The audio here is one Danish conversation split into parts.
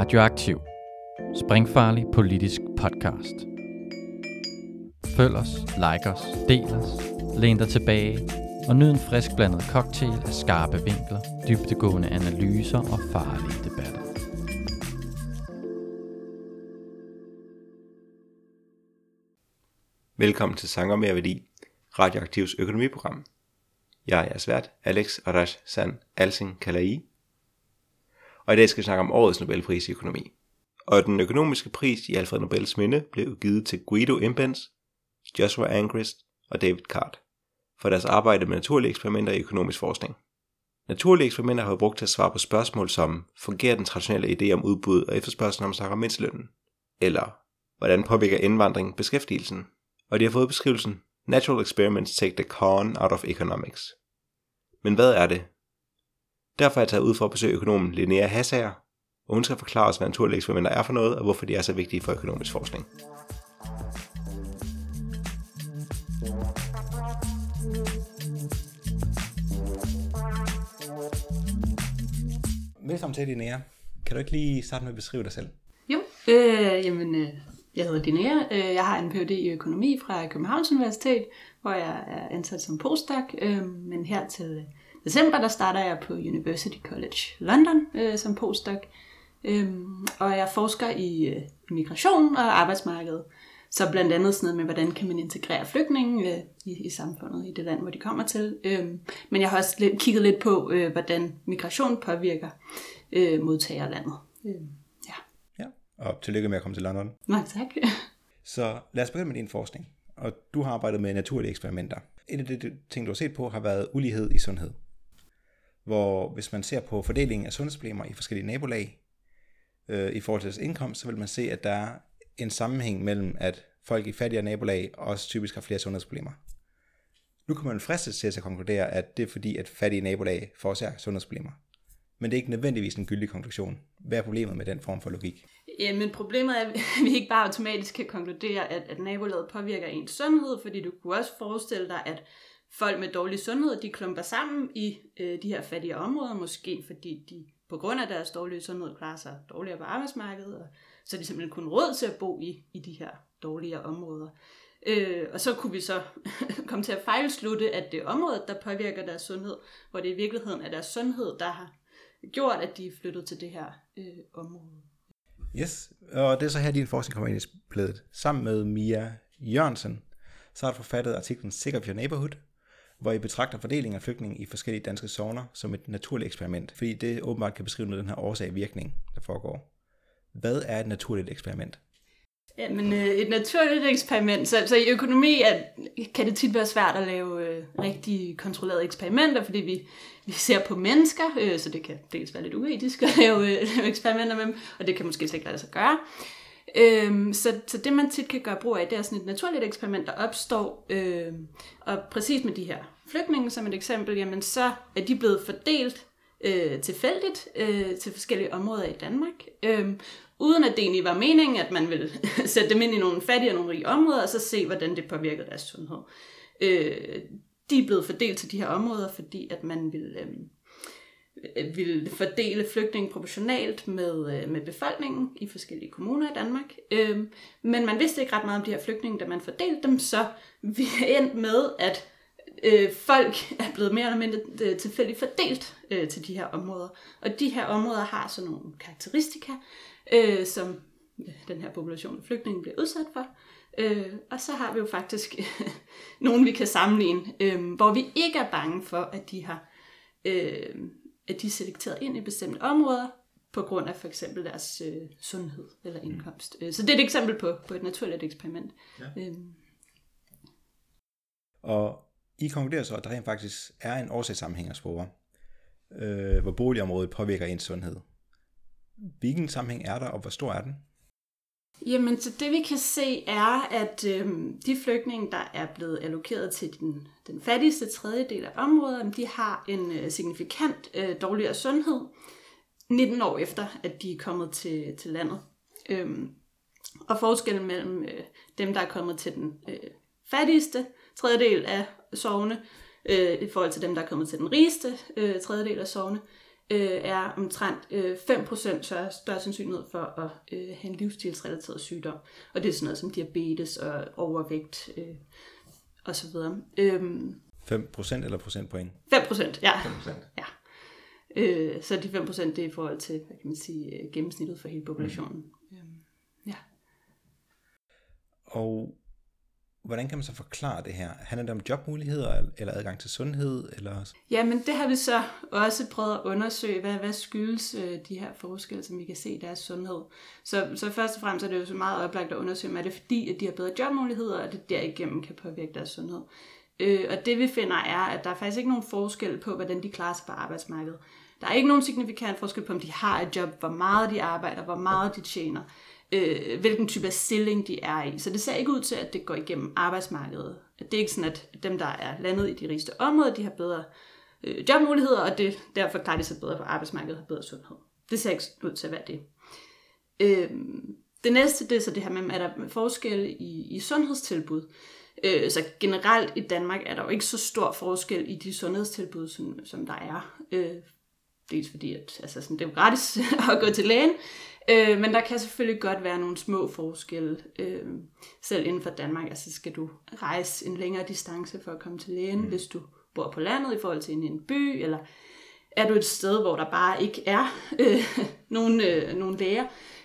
Radioaktiv. Springfarlig politisk podcast. Følg os, like os, del os, læn dig tilbage og nyd en frisk blandet cocktail af skarpe vinkler, dybtegående analyser og farlige debatter. Velkommen til Sanger med Værdi, Radioaktivs økonomiprogram. Jeg er jeres vært, Alex Arash San Alsing Kalai. Og i dag skal vi snakke om årets Nobelpris i økonomi. Og den økonomiske pris i Alfred Nobels minde blev givet til Guido Imbens, Joshua Angrist og David Card for deres arbejde med naturlige eksperimenter i økonomisk forskning. Naturlige eksperimenter har været brugt til at svare på spørgsmål som, fungerer den traditionelle idé om udbud og efterspørgsel, når man snakker om mindstlønnen? Eller, hvordan påvirker indvandring beskæftigelsen? Og de har fået beskrivelsen, Natural experiments take the con out of economics. Men hvad er det? Derfor er jeg taget ud for at besøge økonomen Linnea Hassager, og hun skal forklare os, hvad naturlige eksperimenter er for noget, og hvorfor de er så vigtige for økonomisk forskning. Velkommen til, Linnea. Kan du ikke lige starte med at beskrive dig selv? Jo, øh, jamen, øh, jeg hedder Linnea. Øh, jeg har en Ph.D. i økonomi fra Københavns Universitet, hvor jeg er ansat som postdoc. Øh, men her til december, der starter jeg på University College London øh, som postdoc. Øh, og jeg forsker i øh, migration og arbejdsmarkedet. Så blandt andet sådan noget med, hvordan kan man integrere flygtninge øh, i, i samfundet, i det land, hvor de kommer til. Øh, men jeg har også lidt, kigget lidt på, øh, hvordan migration påvirker øh, modtagerlandet. Øh, ja. Ja, og tillykke med at komme til London. Nej, tak. Så lad os begynde med din forskning. Og du har arbejdet med naturlige eksperimenter. En af de ting, du har set på, har været ulighed i sundhed. Hvor hvis man ser på fordelingen af sundhedsproblemer i forskellige nabolag, øh, i forhold til deres indkomst, så vil man se, at der er en sammenhæng mellem, at folk i fattigere nabolag også typisk har flere sundhedsproblemer. Nu kan man fristes til at konkludere, at det er fordi, at fattige nabolag forårsager sundhedsproblemer. Men det er ikke nødvendigvis en gyldig konklusion. Hvad er problemet med den form for logik? Ja, men problemet er, at vi ikke bare automatisk kan konkludere, at, at nabolaget påvirker ens sundhed, fordi du kunne også forestille dig, at folk med dårlig sundhed, de klumper sammen i øh, de her fattige områder, måske fordi de på grund af deres dårlige sundhed klarer sig dårligere på arbejdsmarkedet, og så er de simpelthen kun råd til at bo i, i de her dårligere områder. Øh, og så kunne vi så komme til at fejlslutte, at det er området, der påvirker deres sundhed, hvor det i virkeligheden er deres sundhed, der har gjort, at de er flyttet til det her øh, område. Yes, og det er så her, din forskning kommer ind i spillet. Sammen med Mia Jørgensen, så har du forfattet artiklen Sick of Your Neighborhood, hvor I betragter fordelingen af flygtninge i forskellige danske zoner som et naturligt eksperiment, fordi det åbenbart kan beskrive noget den her årsag-virkning, der foregår. Hvad er et naturligt eksperiment? Jamen, øh, et naturligt eksperiment. Så, så i økonomi er, kan det tit være svært at lave øh, rigtig kontrollerede eksperimenter, fordi vi, vi ser på mennesker, øh, så det kan dels være lidt uetisk at lave, øh, lave eksperimenter med dem, og det kan måske slet ikke lade sig gøre. Øhm, så, så det man tit kan gøre brug af, det er sådan et naturligt eksperiment, der opstår, Øhm, og præcis med de her flygtninge som et eksempel, jamen så er de blevet fordelt øh, tilfældigt øh, til forskellige områder i Danmark, Øhm, uden at det egentlig var meningen, at man ville sætte dem ind i nogle fattige og nogle rige områder, og så se, hvordan det påvirkede deres sundhed. Øh, de er blevet fordelt til de her områder, fordi at man ville, øh, Øh, ville fordele flygtninge proportionalt med, øh, med befolkningen i forskellige kommuner i Danmark. Øh, men man vidste ikke ret meget om de her flygtninge, da man fordelte dem, så vi er endt med, at øh, folk er blevet mere eller mindre øh, tilfældigt fordelt øh, til de her områder. Og de her områder har sådan nogle karakteristika, øh, som den her population af flygtninge bliver udsat for. Øh, og så har vi jo faktisk nogen, vi kan sammenligne, øh, hvor vi ikke er bange for, at de har øh, at de er selekteret ind i bestemte områder, på grund af for eksempel deres øh, sundhed eller indkomst. Mm. Så det er et eksempel på, på et naturligt eksperiment. Ja. Øhm. Og I konkluderer så, at der rent faktisk er en årsagssammenhæng at spore, øh, hvor boligområdet påvirker ens sundhed. Hvilken sammenhæng er der, og hvor stor er den? Jamen, så det vi kan se er, at øh, de flygtninge, der er blevet allokeret til den, den fattigste tredjedel af området, de har en øh, signifikant øh, dårligere sundhed 19 år efter, at de er kommet til, til landet. Øh, og forskellen mellem øh, dem, der er kommet til den øh, fattigste tredjedel af sovne, øh, i forhold til dem, der er kommet til den rigeste øh, tredjedel af sovne, øh, er omtrent øh, 5% større, større sandsynlighed for at øh, have en livsstilsrelateret sygdom. Og det er sådan noget som diabetes og overvægt øh, og så videre. Øhm, 5% eller procentpoint? 5%, ja. 5%. ja. Øh, så de 5% det er i forhold til, hvad kan man sige, øh, gennemsnittet for hele populationen. Mm. Øhm, ja. Og hvordan kan man så forklare det her? Handler det om jobmuligheder eller adgang til sundhed? Eller... Ja, men det har vi så også prøvet at undersøge, hvad, hvad skyldes øh, de her forskelle, som vi kan se i deres sundhed. Så, så først og fremmest er det jo så meget oplagt at undersøge, om er det fordi, at de har bedre jobmuligheder, og det derigennem kan påvirke deres sundhed. Øh, og det vi finder er, at der er faktisk ikke nogen forskel på, hvordan de klarer sig på arbejdsmarkedet. Der er ikke nogen signifikant forskel på, om de har et job, hvor meget de arbejder, hvor meget de tjener, øh, hvilken type af stilling de er i. Så det ser ikke ud til, at det går igennem arbejdsmarkedet. Det er ikke sådan, at dem, der er landet i de rigeste områder, de har bedre øh, jobmuligheder, og det, derfor klarer de sig bedre på arbejdsmarkedet og har bedre sundhed. Det ser ikke ud til at være det. Øh, det næste, det er så det her med, at der er forskel i, i sundhedstilbud. Øh, så generelt i Danmark er der jo ikke så stor forskel i de sundhedstilbud, som, som der er. Øh, dels fordi, at altså sådan, det er jo gratis at gå til lægen, øh, men der kan selvfølgelig godt være nogle små forskelle. Øh, selv inden for Danmark, altså skal du rejse en længere distance for at komme til lægen, mm. hvis du bor på landet i forhold til en, en by, eller er du et sted, hvor der bare ikke er øh, nogen, øh, nogen læger.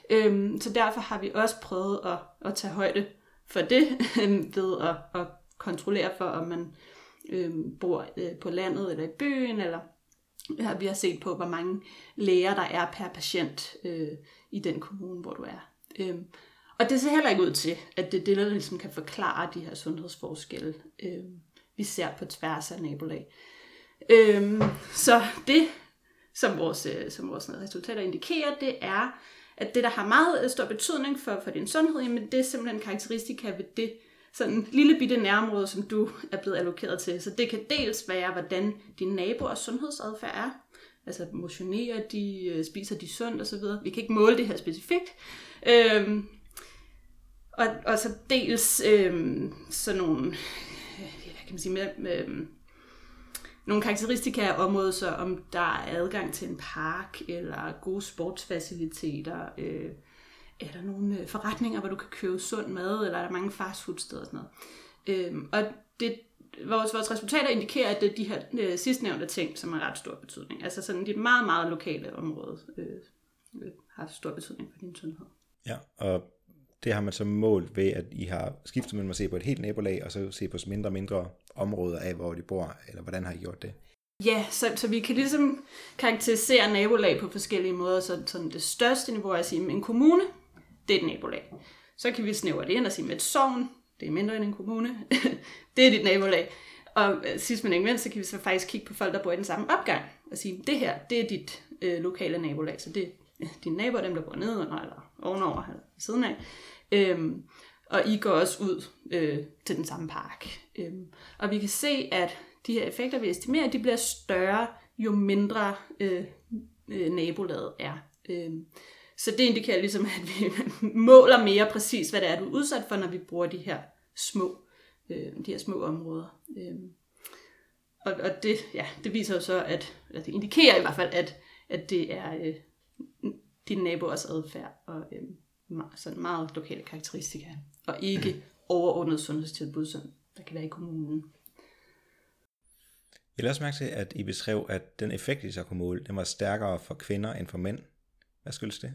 Øh, så derfor har vi også prøvet at, at tage højde for det, ved at, at kontrollere for, om man øh, bor øh, på landet eller i byen, eller vi har set på, hvor mange læger der er per patient øh, i den kommune, hvor du er. Øh, og det ser heller ikke ud til, at det er det, der ligesom kan forklare de her sundhedsforskelle, øh, vi ser på tværs af nabolag. Øh, så det, som vores, øh, som vores resultater indikerer, det er, at det, der har meget øh, stor betydning for, for din sundhed, jamen det er simpelthen karakteristika ved det sådan lille bitte nærområde, som du er blevet allokeret til. Så det kan dels være, hvordan dine naboers sundhedsadfærd er. Altså motionerer de, øh, spiser de sundt osv. Vi kan ikke måle det her specifikt. Øhm, og, og så dels øhm, sådan nogle, øh, hvad kan man sige, med, med, øhm, nogle karakteristika af området, så om der er adgang til en park, eller gode sportsfaciliteter, øh, er der nogle øh, forretninger, hvor du kan købe sund mad, eller er der mange fastfoodsteder og sådan noget. Øh, og det, vores, vores resultater indikerer, at det er de her øh, sidstnævnte ting, som har ret stor betydning. Altså sådan de meget, meget lokale område øh, øh, har stor betydning for din sundhed. Ja, og det har man så målt ved, at I har skiftet mellem at se på et helt nabolag, og så se på mindre og mindre områder af, hvor de bor, eller hvordan har I gjort det? Ja, så, så vi kan ligesom karakterisere nabolag på forskellige måder. Så sådan det største niveau er at sige, en kommune, det er et nabolag. Så kan vi snævre det ind og sige, at et sovn, det er mindre end en kommune, det er dit nabolag. Og øh, sidst men ikke mindst, så kan vi så faktisk kigge på folk, der bor i den samme opgang, og sige, det her, det er dit øh, lokale nabolag, så det er dine naboer, dem der bor nedenunder, eller ovenover, eller siden af. Øhm, og I går også ud øh, til den samme park. Øhm, og vi kan se, at de her effekter, vi estimerer, de bliver større, jo mindre øh, øh, nabolaget er. Øhm, så det indikerer ligesom, at vi måler mere præcis, hvad det er, du er udsat for, når vi bruger de her små, øh, de her små områder. Øh, og, og det, ja, det viser jo så, at, eller det indikerer i hvert fald, at, at det er øh, dine naboers adfærd og øh, sådan meget lokale karakteristika, og ikke overordnet sundhedstilbud, som der kan være i kommunen. Jeg lader også mærke til, at I beskrev, at den effekt, I så kunne måle, den var stærkere for kvinder end for mænd. Hvad skyldes det?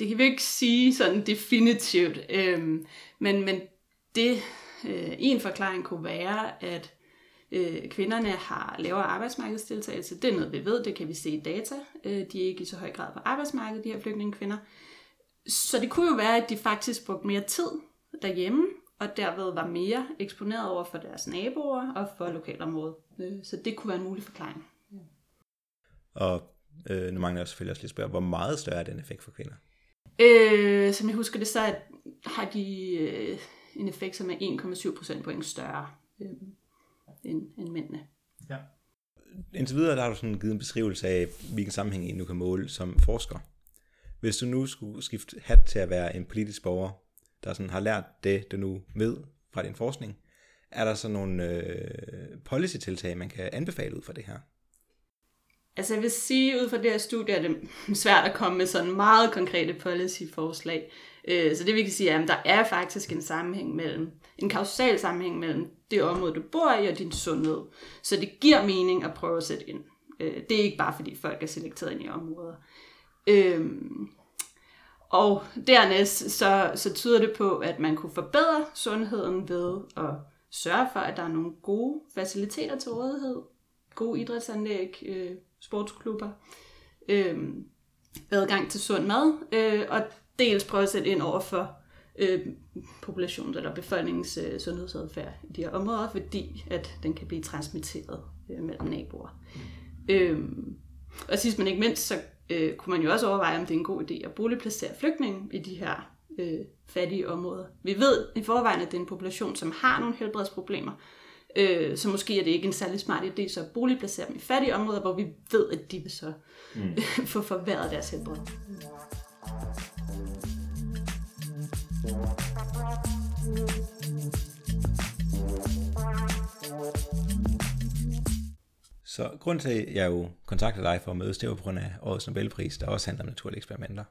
Det kan vi ikke sige sådan definitivt, øhm, men, men det, øh, en forklaring kunne være, at øh, kvinderne har lavere arbejdsmarkedsdeltagelse. Det er noget, vi ved, det kan vi se i data. Øh, de er ikke i så høj grad på arbejdsmarkedet, de her flygtningekvinder. Så det kunne jo være, at de faktisk brugte mere tid derhjemme, og derved var mere eksponeret over for deres naboer og for lokalområdet. Øh, så det kunne være en mulig forklaring. Og øh, nu mangler jeg selvfølgelig også lige spørge, hvor meget større er den effekt for kvinder? Øh, som jeg husker det, så har de øh, en effekt, som er 1,7 procentpoint større øh, end, end mændene. Ja. Indtil videre der har du sådan givet en beskrivelse af, hvilken sammenhæng I nu kan måle som forsker. Hvis du nu skulle skifte hat til at være en politisk borger, der sådan har lært det, du nu ved fra din forskning, er der så nogle øh, policy-tiltag, man kan anbefale ud fra det her? Altså jeg vil sige, ud fra det her studie, er det svært at komme med sådan meget konkrete policy-forslag. Øh, så det vi kan sige er, at der er faktisk en sammenhæng mellem, en kausal sammenhæng mellem det område, du bor i, og din sundhed. Så det giver mening at prøve at sætte ind. Øh, det er ikke bare, fordi folk er selekteret ind i områder. Øhm, og dernæst så, så tyder det på, at man kunne forbedre sundheden ved at sørge for, at der er nogle gode faciliteter til rådighed. Gode idrætsanlæg, øh, sportsklubber, øh, adgang til sund mad, øh, og dels prøve at sætte ind over for øh, populations- eller befolkningens øh, sundhedsadfærd i de her områder, fordi at den kan blive transmitteret øh, mellem naboer. Øh, og sidst men ikke mindst, så øh, kunne man jo også overveje, om det er en god idé at boligplacere flygtninge i de her øh, fattige områder. Vi ved i forvejen, at det er en population, som har nogle helbredsproblemer, øh, så måske er det ikke en særlig smart idé så at boligplacere dem i fattige områder, hvor vi ved, at de vil så mm. få forværret deres helbred. Så grund til, at jeg jo kontaktede dig for at mødes, det var på grund af årets Nobelpris, der også handler om naturlige eksperimenter.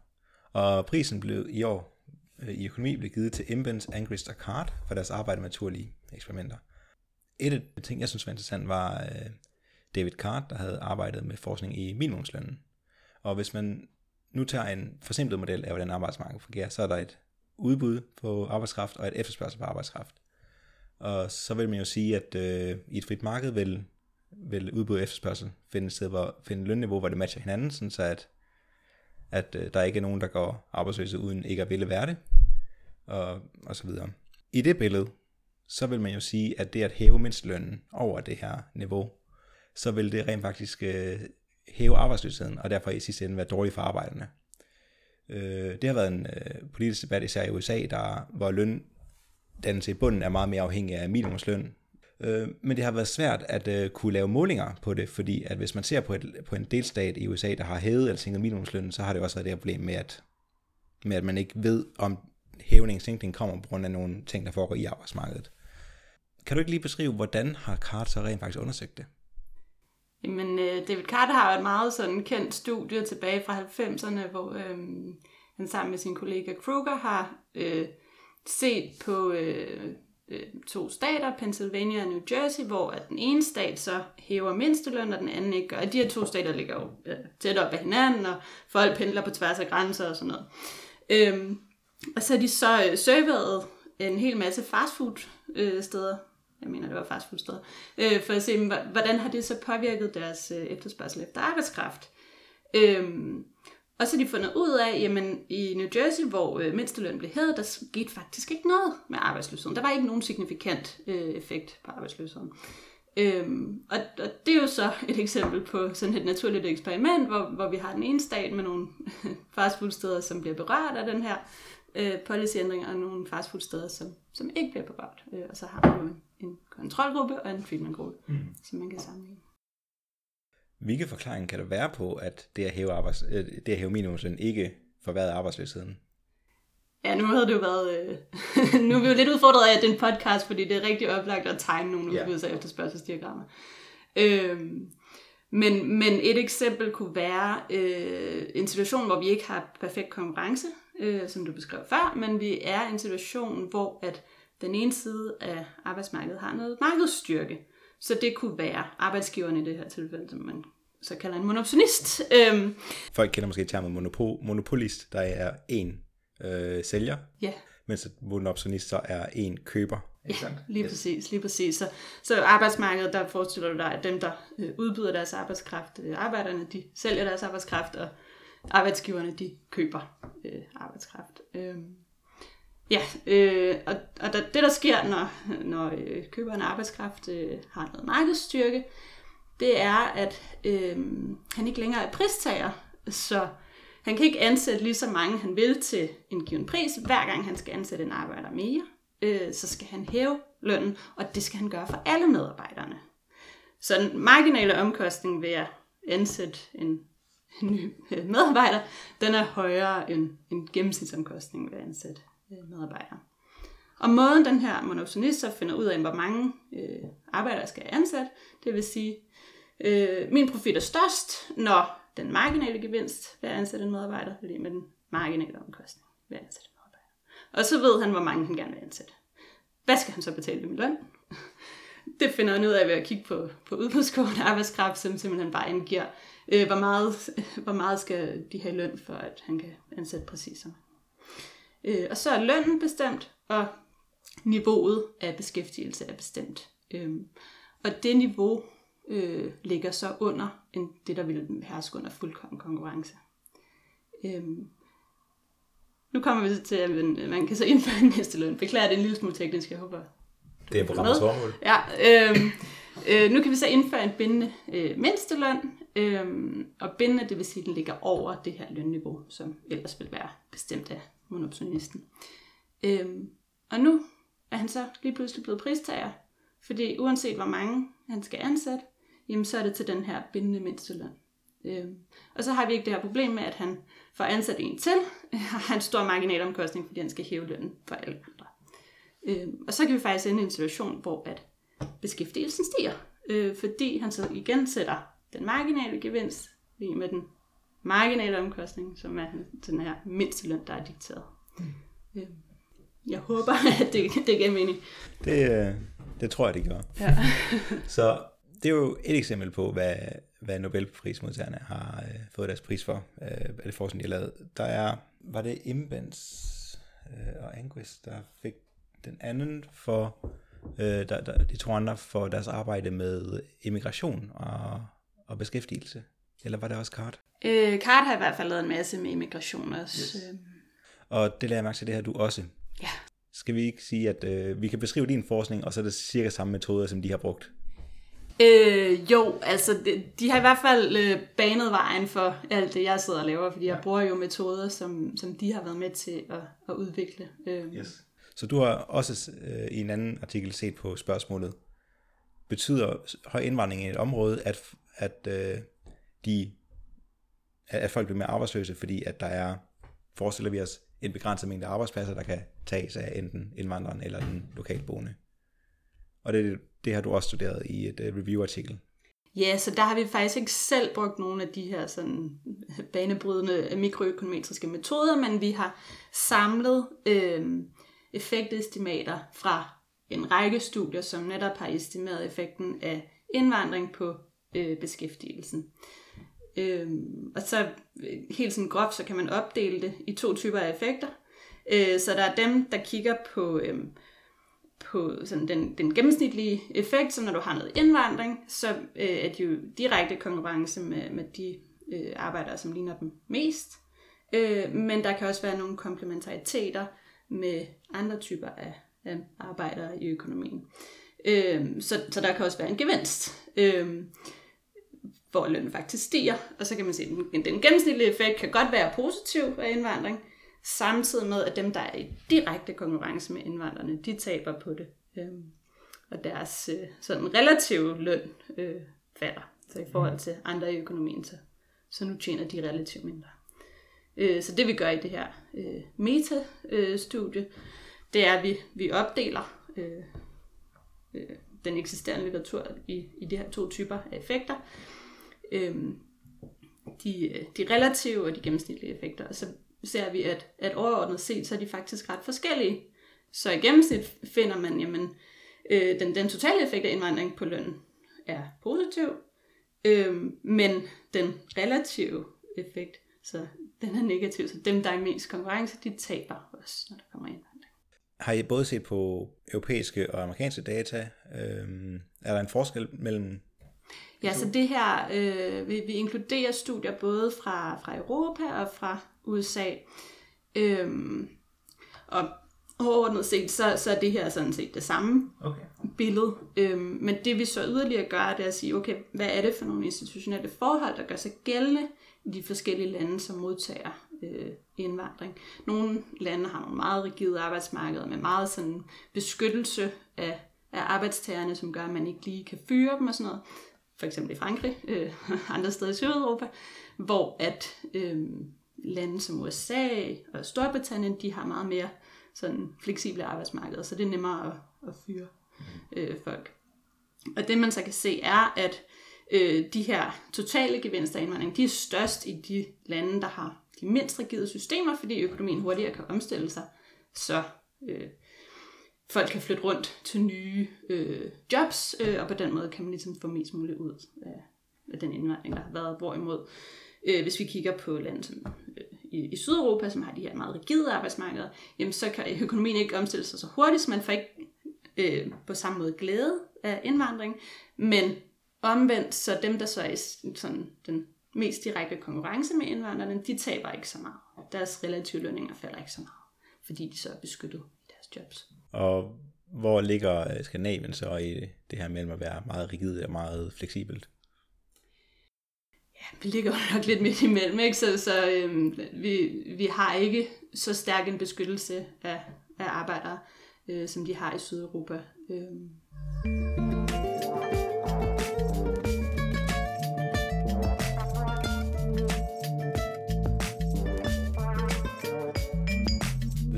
Og prisen blev i år øh, i økonomi blev givet til Imbens, Angrist og Card for deres arbejde med naturlige eksperimenter. Et af de ting, jeg synes var interessant, var øh, David Card, der havde arbejdet med forskning i minimumslønnen. Og hvis man nu tager en forsimplet model af, hvordan arbejdsmarkedet fungerer, så er der et udbud på arbejdskraft og et efterspørgsel på arbejdskraft. Og så vil man jo sige, at øh, i et frit marked vil, vil udbud og efterspørgsel finde et sted, hvor finde et lønniveau, hvor det matcher hinanden, sådan så at, at øh, der ikke er nogen, der går arbejdsløse uden ikke at ville være det, og, og så videre. I det billede, så vil man jo sige, at det at hæve mindstlønnen over det her niveau, så vil det rent faktisk øh, hæve arbejdsløsheden, og derfor i sidste ende være dårligt for arbejderne. Øh, det har været en øh, politisk debat, især i USA, der, hvor løndannelse i bunden er meget mere afhængig af minimumsløn. Øh, men det har været svært at øh, kunne lave målinger på det, fordi at hvis man ser på, et, på en delstat i USA, der har hævet eller sænket minimumslønnen, så har det også været det her problem med, at, med at man ikke ved, om hævning og sænkning kommer på grund af nogle ting, der foregår i arbejdsmarkedet. Kan du ikke lige beskrive, hvordan har Carter rent faktisk undersøgt det? Jamen, øh, David Carter har jo et meget sådan kendt studie tilbage fra 90'erne, hvor øh, han sammen med sin kollega Kruger har øh, set på øh, øh, to stater, Pennsylvania og New Jersey, hvor at den ene stat så hæver mindsteløn, og den anden ikke gør. Og de her to stater ligger jo øh, tæt op ad hinanden, og folk pendler på tværs af grænser og sådan noget. Øhm, og så har de så øh, surveyet en hel masse fastfood øh, steder, jeg mener det var fastfoodsteder, øh, for at se, hvordan har det så påvirket deres øh, efterspørgsel efter arbejdskraft. Øh, og så har de fundet ud af, jamen i New Jersey, hvor øh, mindsteløn blev hævet, der skete faktisk ikke noget med arbejdsløsheden. Der var ikke nogen signifikant øh, effekt på arbejdsløsheden. Øhm, og, og det er jo så et eksempel på sådan et naturligt eksperiment, hvor, hvor vi har den ene stat med nogle fastfoodsteder, som bliver berørt af den her øh, policyændringer, og nogle fastfoodsteder, som, som ikke bliver berørt. Øh, og så har man jo en, en kontrolgruppe og en treatmentgruppe, mm. som man kan sammenligne. Hvilke forklaring kan der være på, at det at hæve, arbejds, øh, det at hæve minimumsløn ikke forværret arbejdsløsheden? Ja, nu havde det jo været... Øh, nu er vi jo lidt udfordret af den podcast, fordi det er rigtig oplagt at tegne nogle yeah. udbydelser efter spørgselsdiagrammer. Øhm, men, men et eksempel kunne være øh, en situation, hvor vi ikke har perfekt konkurrence, øh, som du beskrev før, men vi er i en situation, hvor at den ene side af arbejdsmarkedet har noget markedsstyrke. Så det kunne være arbejdsgiverne i det her tilfælde, som man så kalder en monopsonist. Øhm. Folk kender måske termen monopol, monopolist, der er en øh, sælger, ja. mens monopsonist så er en køber. Ja, lige yes. præcis, lige præcis. Så, så arbejdsmarkedet, der forestiller du dig, at dem, der øh, udbyder deres arbejdskraft, øh, arbejderne, de sælger deres arbejdskraft, og arbejdsgiverne, de køber øh, arbejdskraft. Øh, ja, øh, og, og der, det der sker, når, når øh, køberen af arbejdskraft øh, har noget markedsstyrke, det er, at øh, han ikke længere er pristager, så han kan ikke ansætte lige så mange, han vil til en given pris. Hver gang han skal ansætte en arbejder mere, øh, så skal han hæve lønnen, og det skal han gøre for alle medarbejderne. Så den marginale omkostning ved at ansætte en ny medarbejder, den er højere end en gennemsnitsomkostning ved at ansætte øh, medarbejdere. Og måden den her monopsonist så finder ud af, hvor mange øh, arbejdere skal ansat, det vil sige, Øh, min profit er størst, når den marginale gevinst ved at ansætte en medarbejder, er med den marginale omkostning ved at ansætte en medarbejder. Og så ved han, hvor mange han gerne vil ansætte. Hvad skal han så betale dem i løn? Det finder han ud af ved at kigge på, på udbudskortet arbejdskraft, som simpelthen bare indgiver, øh, hvor, meget, hvor meget skal de have løn, for at han kan ansætte præcis som øh, Og så er lønnen bestemt, og niveauet af beskæftigelse er bestemt. Øh, og det niveau øh, ligger så under end det, der vil herske under fuldkommen konkurrence. Øhm, nu kommer vi til, at man kan så indføre en mindsteløn. Beklager, det er en lille smule teknisk, jeg håber. Det er programmets formål. Ja, øhm, øh, nu kan vi så indføre en bindende øh, mindsteløn, øhm, og bindende, det vil sige, at den ligger over det her lønniveau, som ellers vil være bestemt af monopsonisten. Øhm, og nu er han så lige pludselig blevet pristager, fordi uanset hvor mange han skal ansætte, jamen så er det til den her bindende mindsteløn. Øhm, og så har vi ikke det her problem med, at han får ansat en til, og har en stor marginalomkostning, fordi han skal hæve lønnen for alle andre. Øhm, og så kan vi faktisk ende i en situation, hvor at beskæftigelsen stiger, øh, fordi han så igen sætter den marginale gevinst lige med den marginale omkostning, som er den her mindsteløn, der er dikteret. Mm. Øhm, jeg håber, at det, det giver mening. Det, øh, det tror jeg, det gør. Ja. så det er jo et eksempel på, hvad, hvad Nobelprismodtagerne har øh, fået deres pris for, øh, af det forskning, de har lavet. Der er, var det Imbens øh, og Anguist, der fik den anden for, øh, der, der, de to andre for deres arbejde med immigration og, og beskæftigelse. Eller var det også Card? Øh, Card har i hvert fald lavet en masse med immigration også. Yes. Øhm. Og det lader jeg mærke til, det her du også. Ja. Skal vi ikke sige, at øh, vi kan beskrive din forskning, og så er det cirka samme metoder, som de har brugt? Øh, jo, altså de, de har i hvert fald øh, banet vejen for alt det, jeg sidder og laver, fordi ja. jeg bruger jo metoder, som, som de har været med til at, at udvikle. Øh. Yes. Så du har også øh, i en anden artikel set på spørgsmålet, betyder høj indvandring i et område, at, at øh, de at folk bliver mere arbejdsløse, fordi at der er, forestiller vi os, en begrænset mængde arbejdspladser, der kan tages af enten indvandreren eller den lokalboende. Og det, det har du også studeret i et uh, review-artikel. Ja, så der har vi faktisk ikke selv brugt nogle af de her sådan øh, banebrydende øh, mikroøkonometriske metoder, men vi har samlet øh, effektestimater fra en række studier, som netop har estimeret effekten af indvandring på øh, beskæftigelsen. Øh, og så øh, helt sådan groft, så kan man opdele det i to typer af effekter. Øh, så der er dem, der kigger på, øh, på sådan den, den gennemsnitlige effekt, så når du har noget indvandring, så øh, er det jo direkte konkurrence med, med de øh, arbejdere, som ligner dem mest. Øh, men der kan også være nogle komplementariteter med andre typer af, af arbejdere i økonomien. Øh, så, så der kan også være en gevinst. Øh, hvor lønnen faktisk stiger. Og så kan man se, at den, den gennemsnitlige effekt kan godt være positiv af indvandring, samtidig med, at dem, der er i direkte konkurrence med indvandrerne, de taber på det. Øhm, og deres øh, sådan relative løn øh, falder. Så i forhold til andre i økonomien, så, så nu tjener de relativt mindre. Øh, så det vi gør i det her øh, meta-studie, øh, det er, at vi, vi opdeler øh, øh, den eksisterende litteratur i, i de her to typer af effekter øhm, Øh, de, de relative og de gennemsnitlige effekter. Og så ser vi, at, at overordnet set, så er de faktisk ret forskellige. Så i gennemsnit finder man, jamen, øh, den, den totale effekt af indvandring på løn er positiv, øh, men den relative effekt, så den er negativ. Så dem, der er mest konkurrence, de taber også, når der kommer ind. Har I både set på europæiske og amerikanske data? Øh, er der en forskel mellem Ja, så det her, øh, vi, vi inkluderer studier både fra, fra Europa og fra USA. Øhm, og overordnet set, så, så er det her sådan set det samme okay. billede. Øhm, men det vi så yderligere gør, det er at sige, okay, hvad er det for nogle institutionelle forhold, der gør sig gældende i de forskellige lande, som modtager øh, indvandring. Nogle lande har nogle meget rigide arbejdsmarkeder med meget sådan beskyttelse af, af arbejdstagerne, som gør, at man ikke lige kan fyre dem og sådan noget for eksempel i Frankrig, øh, andre steder i Sydeuropa, hvor at øh, lande som USA og Storbritannien, de har meget mere sådan fleksible arbejdsmarkeder, så det er nemmere at, at fyre øh, folk. Og det man så kan se er, at øh, de her totale gevinster af indvandring, de er størst i de lande, der har de mindst rigide systemer, fordi økonomien hurtigere kan omstille sig, så øh, folk kan flytte rundt til nye øh, jobs, øh, og på den måde kan man ligesom få mest muligt ud af, af den indvandring, der har været. Hvorimod, øh, hvis vi kigger på lande som øh, i, i Sydeuropa, som har de her meget rigide arbejdsmarkeder, jamen så kan økonomien ikke omstille sig så hurtigt, så man får ikke øh, på samme måde glæde af indvandring, men omvendt, så dem, der så er i sådan, den mest direkte konkurrence med indvandrerne, de taber ikke så meget. Deres relative lønninger falder ikke så meget, fordi de så er beskyttet i deres jobs. Og hvor ligger Skandinavien så i det her mellem at være meget rigid og meget fleksibelt? Ja, vi ligger jo nok lidt midt imellem, ikke? så, så øhm, vi, vi har ikke så stærk en beskyttelse af, af arbejdere, øh, som de har i Sydeuropa. Øhm.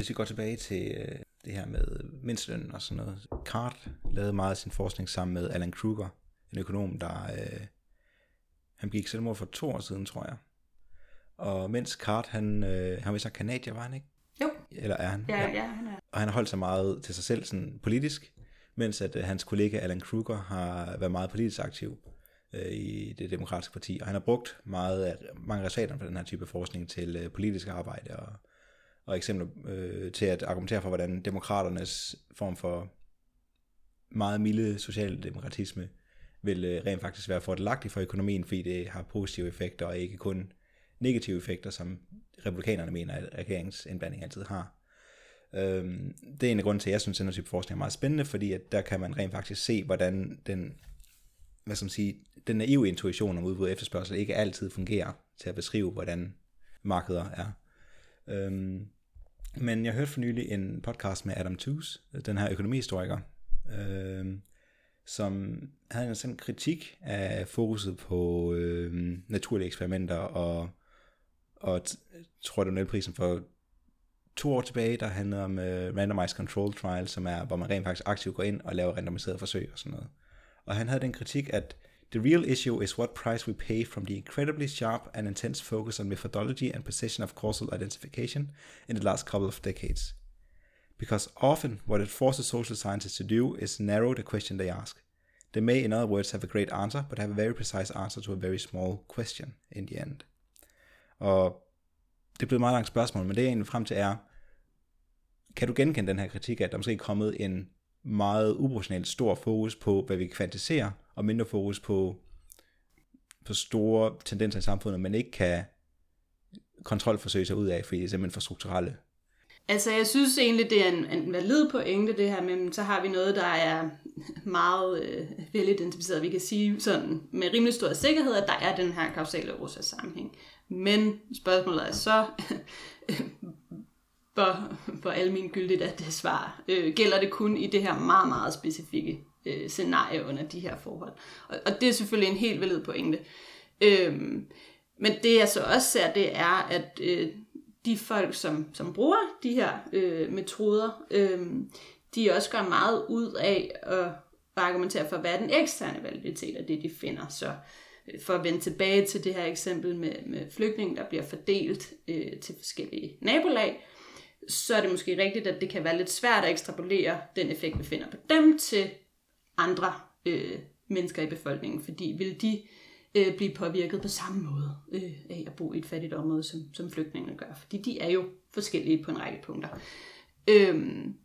Hvis vi går tilbage til øh, det her med mindsteløn og sådan noget. Cart lavede meget af sin forskning sammen med Alan Kruger, en økonom, der øh, han gik selvmord for to år siden, tror jeg. Og mens Cart, han, øh, han var så kanadier, var han ikke? Jo. Eller er han? Ja, ja, han er. Og han har holdt sig meget til sig selv sådan politisk, mens at øh, hans kollega Alan Kruger har været meget politisk aktiv øh, i det demokratiske parti, og han har brugt meget af, mange resultater fra den her type forskning til øh, politisk arbejde og, og eksempler øh, til at argumentere for, hvordan demokraternes form for meget milde socialdemokratisme vil øh, rent faktisk være fordelagtig for økonomien, fordi det har positive effekter og ikke kun negative effekter, som republikanerne mener, at regeringsindblanding altid har. Øhm, det er en af grunden til, at jeg synes, at den type forskning er meget spændende, fordi at der kan man rent faktisk se, hvordan den, hvad skal man sige, den naive intuition om udbud og efterspørgsel ikke altid fungerer til at beskrive, hvordan markeder er. Øhm, men jeg hørte for nylig en podcast med Adam Tooze, den her økonomihistoriker, øh, som havde en sådan kritik af fokuset på øh, naturlige eksperimenter og, og tror det var for to år tilbage, der handlede om øh, randomized control trial, som er, hvor man rent faktisk aktivt går ind og laver randomiserede forsøg og sådan noget. Og han havde den kritik, at the real issue is what price we pay from the incredibly sharp and intense focus on methodology and precision of causal identification in the last couple of decades. Because often what it forces social scientists to do is narrow the question they ask. They may, in other words, have a great answer, but have a very precise answer to a very small question in the end. Og det er blevet et meget langt spørgsmål, men det jeg egentlig frem til er, kan du genkende den her kritik, at der måske er kommet en meget uproportionelt stor fokus på, hvad vi kan og mindre fokus på, på store tendenser i samfundet, man ikke kan kontrolforsøge sig ud af, fordi det er simpelthen for strukturelle. Altså, jeg synes egentlig, det er en, en valid pointe, det her, men så har vi noget, der er meget øh, velidentificeret. Vi kan sige sådan med rimelig stor sikkerhed, at der er den her kausale sammenhæng. Men spørgsmålet er så, hvor, hvor almindeligt er det svar. Øh, gælder det kun i det her meget, meget specifikke øh, scenarie under de her forhold? Og, og det er selvfølgelig en helt valid pointe. Øhm, men det jeg så også ser, det er, at øh, de folk, som, som bruger de her øh, metoder, øh, de også gør meget ud af at argumentere for, hvad er den eksterne validitet af det, de finder. Så øh, for at vende tilbage til det her eksempel med, med flygtninge, der bliver fordelt øh, til forskellige nabolag, så er det måske rigtigt, at det kan være lidt svært at ekstrapolere den effekt, vi finder på dem til andre øh, mennesker i befolkningen, fordi vil de øh, blive påvirket på samme måde øh, af at bo i et fattigt område, som, som flygtningene gør, fordi de er jo forskellige på en række punkter. Øhm,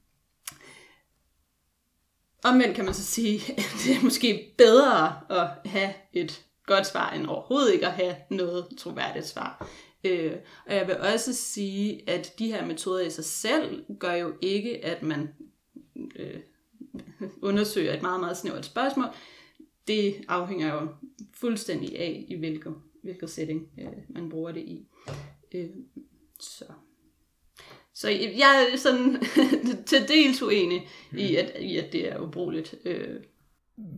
Omvendt kan man så sige, at det er måske bedre at have et godt svar, end overhovedet ikke at have noget troværdigt svar. Øh, og jeg vil også sige, at de her metoder i sig selv gør jo ikke, at man øh, undersøger et meget, meget snævert spørgsmål. Det afhænger jo fuldstændig af, i hvilket, hvilket setting øh, man bruger det i. Øh, så. så jeg er sådan til dels uenig i, at, i, at det er ubrugeligt. Øh.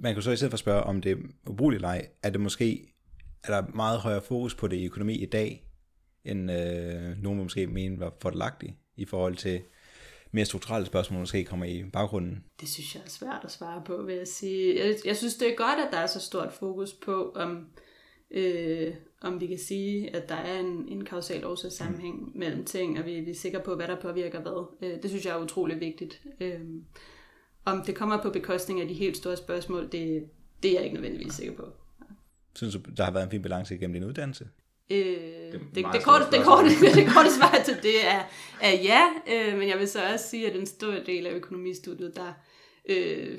Man kan så i stedet for spørge, om det er ubrugeligt eller ej. Er det måske er der meget højere fokus på det i økonomi i dag, end øh, nogen måske mene var fordelagtigt i forhold til mere strukturelle spørgsmål måske kommer i baggrunden? Det synes jeg er svært at svare på, vil jeg sige. Jeg, jeg synes, det er godt, at der er så stort fokus på, om, øh, om vi kan sige, at der er en, en kausal årsagssammenhæng mm. mellem ting, og vi, vi er sikre på, hvad der påvirker hvad. Øh, det synes jeg er utrolig vigtigt. Øh, om det kommer på bekostning af de helt store spørgsmål, det, det er jeg ikke nødvendigvis sikker på. Synes du, der har været en fin balance igennem din uddannelse? Øh, det, det, det, korte, det, korte, det korte svar til det er, er ja, øh, men jeg vil så også sige, at en stor del af økonomistudiet, der øh,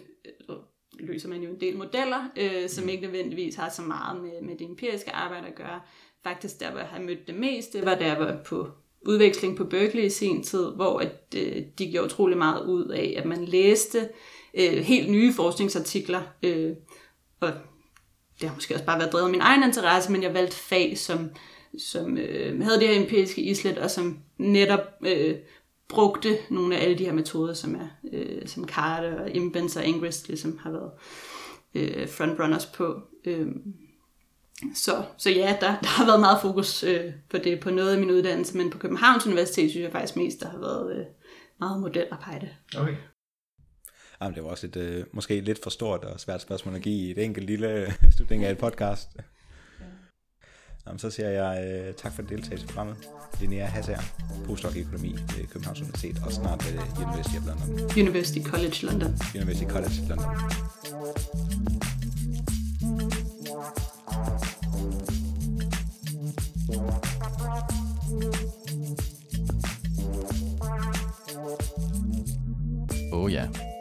løser man jo en del modeller, øh, som mm. ikke nødvendigvis har så meget med, med det empiriske arbejde at gøre. Faktisk der, hvor jeg har mødt det mest, det var der, jeg var på udveksling på Berkeley i sin tid, hvor at, øh, de gjorde utrolig meget ud af, at man læste øh, helt nye forskningsartikler, øh, og det har måske også bare været drevet af min egen interesse, men jeg valgte fag, som, som øh, havde det her empiriske islet, og som netop øh, brugte nogle af alle de her metoder, som er øh, som Carter og Imbens og Ingrist ligesom har været øh, frontrunners på. Øh, så, så ja, der, der har været meget fokus øh, på det på noget af min uddannelse, men på Københavns Universitet synes jeg faktisk mest, der har været øh, meget modelarbejde. Okay. Jamen, det var også et, øh, måske lidt for stort og svært spørgsmål at give i et enkelt lille slutning af et podcast. Ja. Jamen, så siger jeg øh, tak for deltagelse i programmet. Linnea Hasser, postdoc i økonomi ved Københavns Universitet og snart ved University of London. University College London. University College London.